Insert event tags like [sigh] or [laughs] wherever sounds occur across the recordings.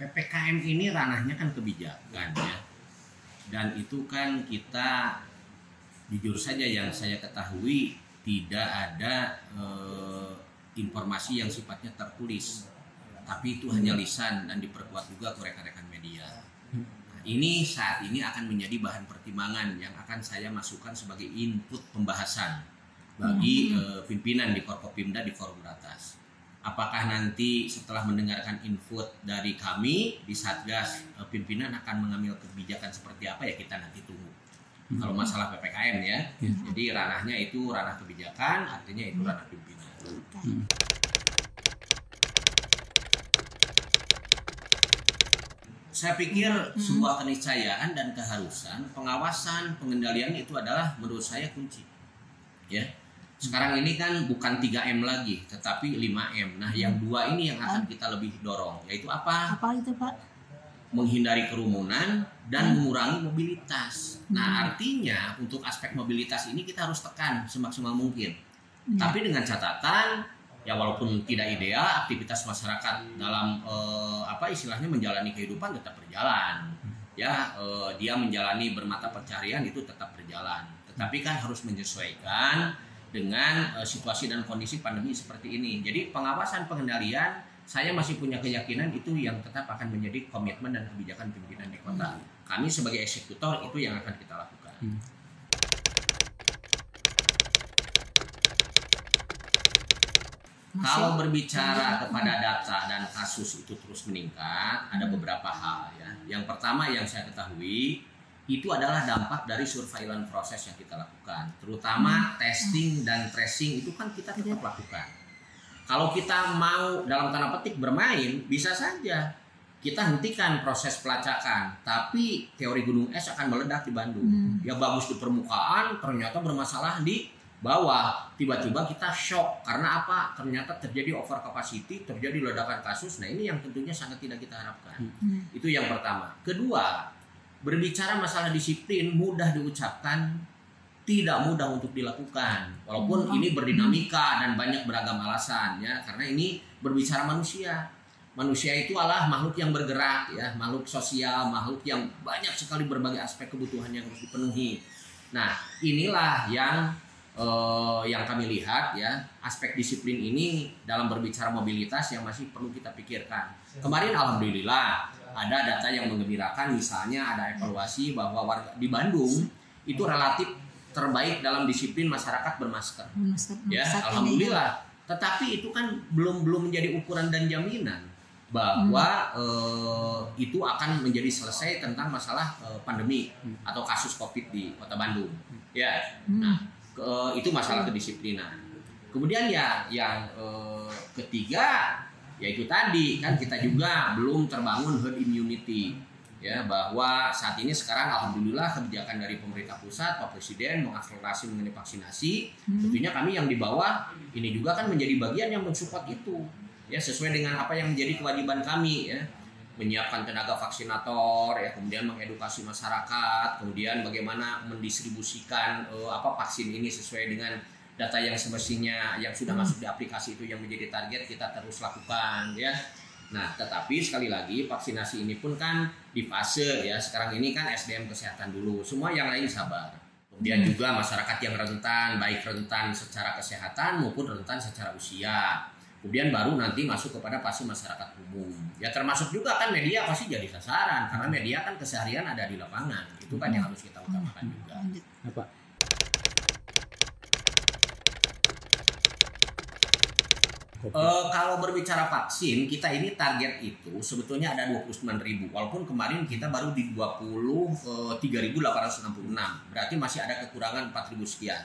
PPKM ini ranahnya kan kebijakan ya. Dan itu kan kita jujur saja yang saya ketahui tidak ada eh, informasi yang sifatnya tertulis. Tapi itu hanya lisan dan diperkuat juga ke rekan-rekan media. Ini saat ini akan menjadi bahan pertimbangan yang akan saya masukkan sebagai input pembahasan bagi eh, pimpinan di Forkopimda di forum atas apakah nanti setelah mendengarkan input dari kami di Satgas eh, pimpinan akan mengambil kebijakan seperti apa ya kita nanti tunggu. Kalau masalah PPKM ya, jadi ranahnya itu ranah kebijakan, artinya itu ranah pimpinan. Saya pikir sebuah keniscayaan dan keharusan pengawasan pengendalian itu adalah menurut saya kunci. Ya, sekarang ini kan bukan 3M lagi, tetapi 5M. Nah, yang dua ini yang akan kita lebih dorong, yaitu apa? Apa itu Pak? Menghindari kerumunan dan mengurangi mobilitas. Nah, artinya untuk aspek mobilitas ini kita harus tekan semaksimal mungkin. Tapi dengan catatan, ya walaupun tidak ideal, aktivitas masyarakat dalam eh, apa istilahnya menjalani kehidupan tetap berjalan. Ya, eh, dia menjalani bermata pencarian itu tetap berjalan. Tetapi kan harus menyesuaikan dengan uh, situasi dan kondisi pandemi seperti ini. Jadi pengawasan pengendalian saya masih punya keyakinan itu yang tetap akan menjadi komitmen dan kebijakan pimpinan di kota. Kami sebagai eksekutor itu yang akan kita lakukan. Kalau berbicara kepada data dan kasus itu terus meningkat, ada beberapa hal ya. Yang pertama yang saya ketahui itu adalah dampak dari surveillance proses yang kita lakukan, terutama testing dan tracing itu kan kita tetap lakukan. Kalau kita mau dalam tanda petik bermain, bisa saja kita hentikan proses pelacakan, tapi teori gunung es akan meledak di Bandung. Ya bagus di permukaan, ternyata bermasalah di bawah. Tiba-tiba kita shock karena apa? Ternyata terjadi over capacity, terjadi ledakan kasus. Nah ini yang tentunya sangat tidak kita harapkan. Itu yang pertama. Kedua, berbicara masalah disiplin mudah diucapkan tidak mudah untuk dilakukan walaupun ini berdinamika dan banyak beragam alasan ya karena ini berbicara manusia manusia itu adalah makhluk yang bergerak ya makhluk sosial makhluk yang banyak sekali berbagai aspek kebutuhan yang harus dipenuhi nah inilah yang eh, yang kami lihat ya aspek disiplin ini dalam berbicara mobilitas yang masih perlu kita pikirkan. Kemarin alhamdulillah ada data yang mengembirakan misalnya ada evaluasi bahwa warga di Bandung itu relatif terbaik dalam disiplin masyarakat bermasker. Masker, ya alhamdulillah. Tetapi itu kan belum belum menjadi ukuran dan jaminan bahwa eh, itu akan menjadi selesai tentang masalah eh, pandemi atau kasus covid di kota Bandung. Ya nah ke- itu masalah kedisiplinan. Kemudian ya yang eh, ketiga yaitu tadi kan kita juga belum terbangun herd immunity ya bahwa saat ini sekarang alhamdulillah kebijakan dari pemerintah pusat Pak Presiden mengakselerasi mengenai vaksinasi. Tentunya kami yang di bawah ini juga kan menjadi bagian yang mensupport itu ya sesuai dengan apa yang menjadi kewajiban kami ya menyiapkan tenaga vaksinator ya kemudian mengedukasi masyarakat kemudian bagaimana mendistribusikan eh, apa vaksin ini sesuai dengan data yang semestinya yang sudah masuk di aplikasi itu yang menjadi target kita terus lakukan ya Nah, tetapi sekali lagi vaksinasi ini pun kan di fase ya. Sekarang ini kan SDM kesehatan dulu. Semua yang lain sabar. Kemudian juga masyarakat yang rentan, baik rentan secara kesehatan maupun rentan secara usia. Kemudian baru nanti masuk kepada fase masyarakat umum. Ya termasuk juga kan media pasti jadi sasaran karena media kan keseharian ada di lapangan. Itu kan yang harus kita utamakan juga. Lanjut. Apa? Eh, kalau berbicara vaksin, kita ini target itu sebetulnya ada 29.000 walaupun kemarin kita baru di eh, 23.866. Berarti masih ada kekurangan 4.000 sekian.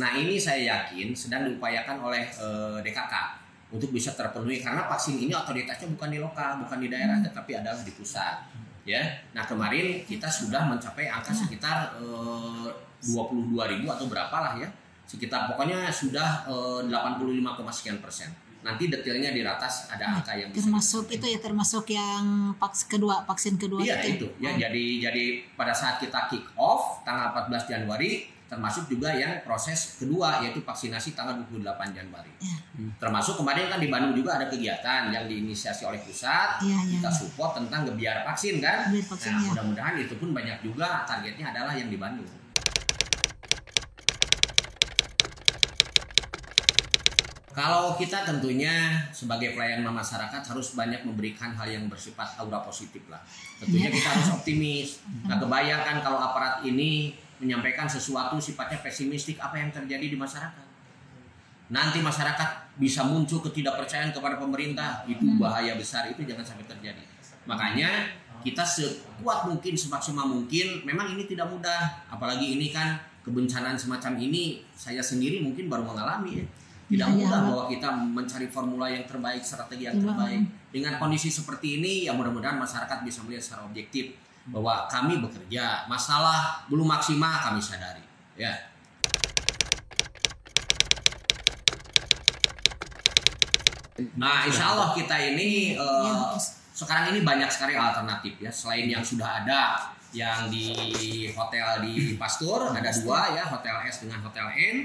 Nah, ini saya yakin sedang diupayakan oleh eh, DKK untuk bisa terpenuhi karena vaksin ini otoritasnya bukan di lokal, bukan di daerah tetapi adalah di pusat. Ya. Nah, kemarin kita sudah mencapai angka sekitar eh, 22.000 atau berapa lah ya. Sekitar pokoknya sudah eh, 85, sekian persen. nanti detailnya di atas ada angka yang bisa termasuk itu ya termasuk yang vaks kedua vaksin kedua Iya itu. itu ya Oh. jadi jadi pada saat kita kick off tanggal 14 Januari termasuk juga yang proses kedua yaitu vaksinasi tanggal 28 Januari. Iya. Termasuk kemarin kan di Bandung juga ada kegiatan yang diinisiasi oleh pusat Iya, iya, kita support tentang gebiar vaksin kan. Gebiar vaksin, nah, iya. mudah-mudahan itu pun banyak juga targetnya adalah yang di Bandung. Kalau kita tentunya sebagai pelayan masyarakat harus banyak memberikan hal yang bersifat aura positif lah. Tentunya Iya. kita harus optimis. Nah kebayangkan kalau aparat ini menyampaikan sesuatu sifatnya pesimistik apa yang terjadi di masyarakat. Nanti masyarakat bisa muncul ketidakpercayaan kepada pemerintah itu bahaya besar itu jangan sampai terjadi. Makanya kita sekuat mungkin semaksimal mungkin memang ini tidak mudah apalagi ini kan kebencanaan semacam ini saya sendiri mungkin baru mengalami ya. Tidak iya, mudah Pak. bahwa kita mencari formula yang terbaik, strategi yang Iya, terbaik. Dengan kondisi seperti ini, ya mudah-mudahan masyarakat bisa melihat secara objektif bahwa kami bekerja, masalah belum maksimal kami sadari. Ya, Nah, insya Allah kita ini Iya, sekarang ini banyak sekali alternatif ya. Selain yang sudah ada yang di hotel di Pastur ada dua ya, hotel S dengan hotel N.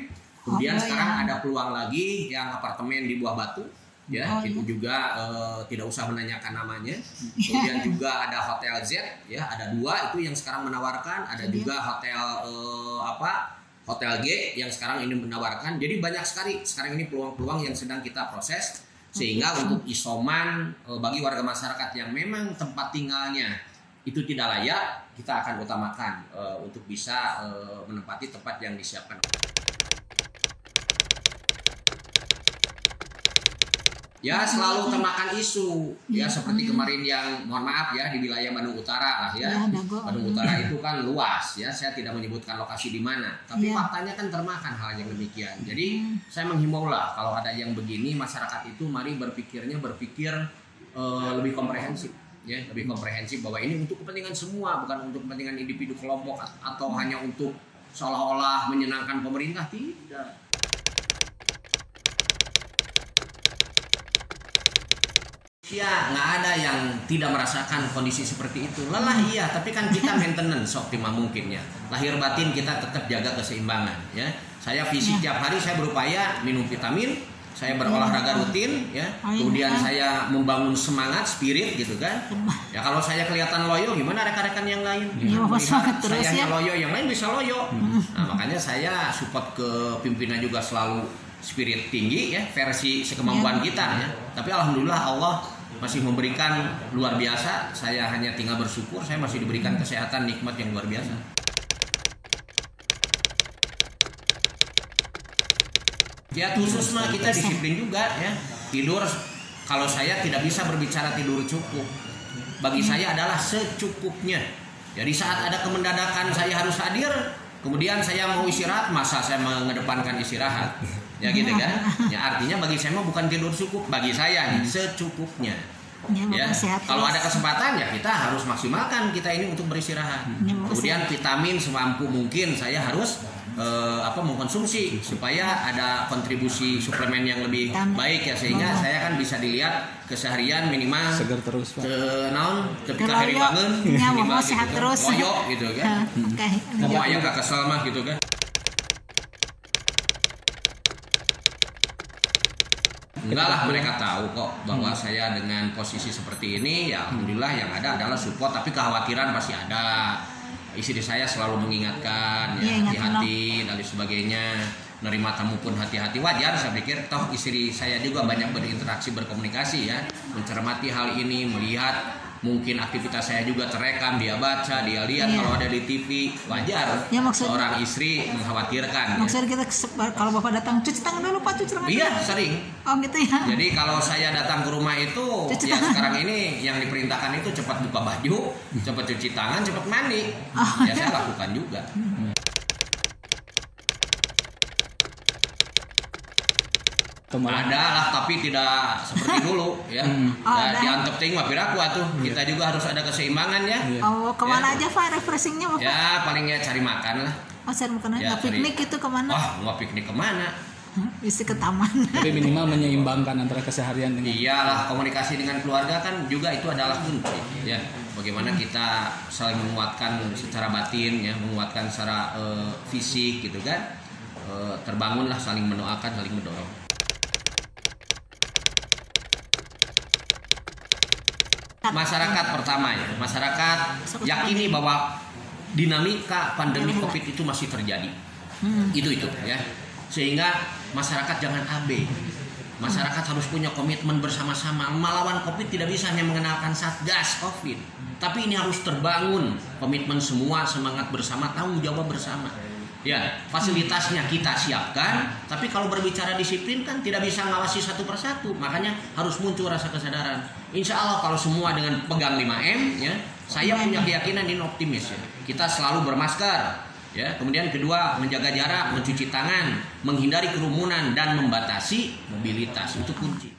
Kemudian Oh, sekarang iya. ada peluang lagi yang apartemen di Buah Batu. Ya, Oh, itu iya. juga eh, tidak usah menanyakan namanya. [laughs] Kemudian juga ada hotel Z, ya ada dua itu yang sekarang menawarkan. Ada Iya. juga hotel eh, apa? Hotel G yang sekarang ini menawarkan. Jadi banyak sekali sekarang ini peluang-peluang yang sedang kita proses sehingga untuk isoman eh, bagi warga masyarakat yang memang tempat tinggalnya itu tidak layak kita akan utamakan eh, untuk bisa eh, menempati tempat yang disiapkan. Ya selalu termakan isu ya Iya. seperti kemarin yang mohon maaf ya di wilayah Bandung Utara lah ya. Ya, Dago. Bandung Utara itu kan luas ya, saya tidak menyebutkan lokasi di mana, tapi Iya. faktanya kan termakan hal yang demikian. Jadi saya menghimbau lah kalau ada yang begini masyarakat itu mari berpikirnya berpikir eh, lebih komprehensif ya, lebih komprehensif bahwa ini untuk kepentingan semua bukan untuk kepentingan individu kelompok atau hanya untuk seolah-olah menyenangkan pemerintah tidak. Ya, nggak ada yang tidak merasakan kondisi seperti itu. Lelah iya, tapi kan kita [laughs] maintenance optimal mungkin ya. Lahir batin kita tetap jaga keseimbangan ya. Saya fisik tiap hari saya berupaya minum vitamin, saya berolahraga rutin ya. Oh, iya. Kemudian saya membangun semangat spirit gitu kan. Ya kalau saya kelihatan loyo gimana rekan-rekan yang lain? Iya, Melihat semangat terus saya ya. loyo, yang lain bisa loyo. Nah, makanya saya support ke pimpinan juga selalu spirit tinggi ya, versi sekemampuan Iya. kita ya. Tapi alhamdulillah Allah masih memberikan luar biasa. Saya hanya tinggal bersyukur saya masih diberikan kesehatan nikmat yang luar biasa. Ya khusus mah kita disiplin juga ya. Tidur kalau saya tidak bisa berbicara tidur cukup. Bagi saya adalah secukupnya. Jadi saat ada kemendadakan saya harus hadir, kemudian saya mau istirahat, masa saya mengedepankan istirahat? Ya gitu kan? Ya artinya bagi saya mah bukan tidur cukup, bagi saya nih secukupnya. Ya, Ya, sehat kalau ada kesempatan ya kita harus maksimalkan kita ini untuk beristirahat. Ya, Kemudian vitamin semampu mungkin saya harus eh, apa mengkonsumsi supaya ada kontribusi suplemen yang lebih Vitamin. baik ya sehingga Bapak. saya kan bisa dilihat keseharian minimal segar terus pak ke naon ketika Ke hari bangun Ya, minimal Bapak sehat kan. terus. loyo gitu kan [laughs] gak kesel mah gitu kan Enggak lah mereka tahu kok bahwa saya dengan posisi seperti ini ya alhamdulillah yang ada adalah support tapi kekhawatiran pasti ada. Istri saya selalu mengingatkan ya Iya, hati-hati dan lain sebagainya. Nerima tamu pun hati-hati wajar saya pikir toh istri saya juga banyak berinteraksi berkomunikasi ya mencermati hal ini melihat mungkin aktivitas saya juga terekam dia baca dia lihat Iya. kalau ada di TV wajar Ya, maksud- seorang istri mengkhawatirkan ya. Maksudnya kita kalau Bapak datang cuci tangan dulu Pak, cuci tangan iya dulu. sering Oh gitu ya. jadi kalau saya datang ke rumah itu Cuci ya tangan. sekarang ini yang diperintahkan itu cepat buka baju, cepat cuci tangan, cepat mandi. Oh, ya saya lakukan juga. Kemarin Ada lah tapi tidak seperti [laughs] dulu ya. Oh, Ya, ada. diantep ting mah piraku atuh. Kita juga harus ada keseimbangan ya. Iya. Oh, ke mana Ya. aja Pak refreshingnya Bapak? Ya paling ya cari makan lah. Oh, saya bukan Ya, nggak piknik cari- itu ke mana? Wah, mau piknik ke mana? bisa ke taman. [laughs] Tapi minimal menyeimbangkan antara keseharian dengan Iyalah komunikasi dengan keluarga kan juga itu adalah kunci ya. Bagaimana kita saling menguatkan secara batin ya, menguatkan secara eh, fisik gitu kan. Eh, terbangunlah saling mendoakan, saling mendorong. Masyarakat pertama ya, masyarakat yakini bahwa dinamika pandemi Covid itu masih terjadi. Itu itu ya. Sehingga masyarakat jangan AB. Masyarakat harus punya komitmen bersama-sama melawan Covid tidak bisa hanya mengenalkan satgas Covid. Tapi ini harus terbangun komitmen semua semangat bersama tanggung jawab bersama. Ya, fasilitasnya kita siapkan, tapi kalau berbicara disiplin kan tidak bisa ngawasi satu persatu. Makanya harus muncul rasa kesadaran. Insya Allah kalau semua dengan pegang 5M ya, saya punya keyakinan ini optimis ya. Kita selalu bermasker, ya. Kemudian kedua menjaga jarak, mencuci tangan, menghindari kerumunan dan membatasi mobilitas itu kunci.